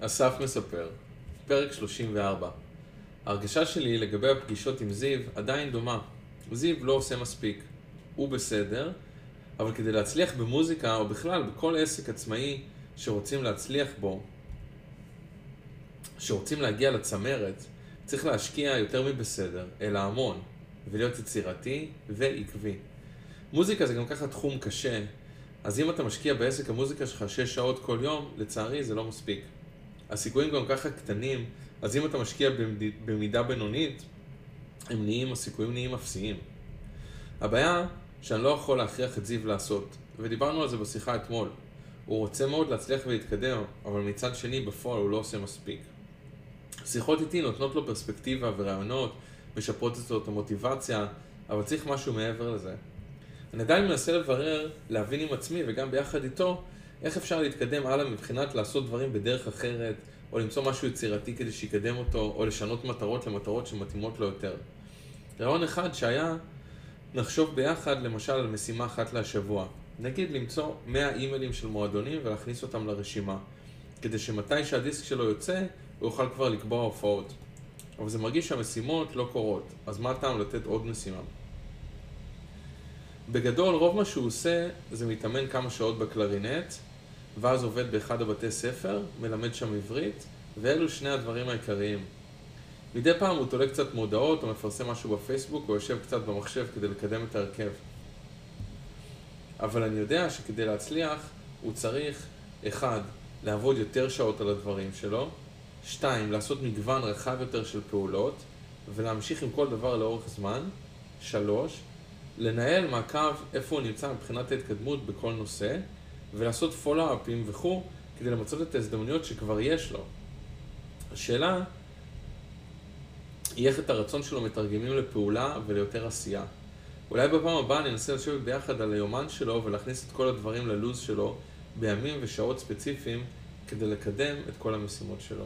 אסף מספר, פרק 34. ההרגשה שלי לגבי הפגישות עם זיו עדיין דומה. זיו לא עושה מספיק. הוא בסדר, אבל כדי להצליח במוזיקה, או בכלל בכל עסק עצמאי שרוצים להצליח בו, שרוצים להגיע לצמרת, צריך להשקיע יותר מבסדר, אלא המון, ולהיות יצירתי ועקבי. מוזיקה זה גם ככה תחום קשה, אז אם אתה משקיע בעסק המוזיקה שלך 6 שעות כל יום, לצערי זה לא מספיק. הסיכויים גם ככה קטנים, אז אם אתה משקיע במידה בינונית, הם נהיים, הסיכויים נהיים אפסיים. הבעיה שאני לא יכול להכריח את זיו לעשות, ודיברנו על זה בשיחה אתמול. הוא רוצה מאוד להצליח ולהתקדם, אבל מצד שני בפועל הוא לא עושה מספיק. שיחות איתי נותנות לו פרספקטיבה ורעיונות, משפרות אצלו את המוטיבציה, אבל צריך משהו מעבר לזה. אני עדיין מנסה לברר, להבין עם עצמי וגם ביחד איתו, איך אפשר להתקדם הלאה מבחינת לעשות דברים בדרך אחרת, או למצוא משהו יצירתי כדי שיקדם אותו, או לשנות מטרות למטרות שמתאימות לו יותר. רעיון אחד שהיה, נחשוב ביחד למשל על משימה אחת לשבוע. נגיד למצוא 100 אימיילים של מועדונים ולהכניס אותם לרשימה, כדי שמתי שהדיסק שלו יוצא, הוא יוכל כבר לקבוע הופעות. אבל זה מרגיש שהמשימות לא קורות, אז מה הטעם לתת עוד משימה? בגדול, רוב מה שהוא עושה זה מתאמן כמה שעות בקלרינט, ואז עובד באחד הבתי ספר, מלמד שם עברית, ואלו שני הדברים העיקריים. מדי פעם הוא תולה קצת מודעות, או מפרסם משהו בפייסבוק, או יושב קצת במחשב כדי לקדם את ההרכב. אבל אני יודע שכדי להצליח, הוא צריך, אחד, לעבוד יותר שעות על הדברים שלו, שתיים, לעשות מגוון רחב יותר של פעולות, ולהמשיך עם כל דבר לאורך זמן, שלוש, לנהל מעקב איפה הוא נמצא מבחינת ההתקדמות בכל נושא, ולעשות פולו-אפים וכו', כדי למצות את ההזדמנויות שכבר יש לו. השאלה היא איך את הרצון שלו מתרגמים לפעולה וליותר עשייה. אולי בפעם הבאה ננסה לשבת ביחד על היומן שלו ולהכניס את כל הדברים ללוז שלו בימים ושעות ספציפיים כדי לקדם את כל המשימות שלו.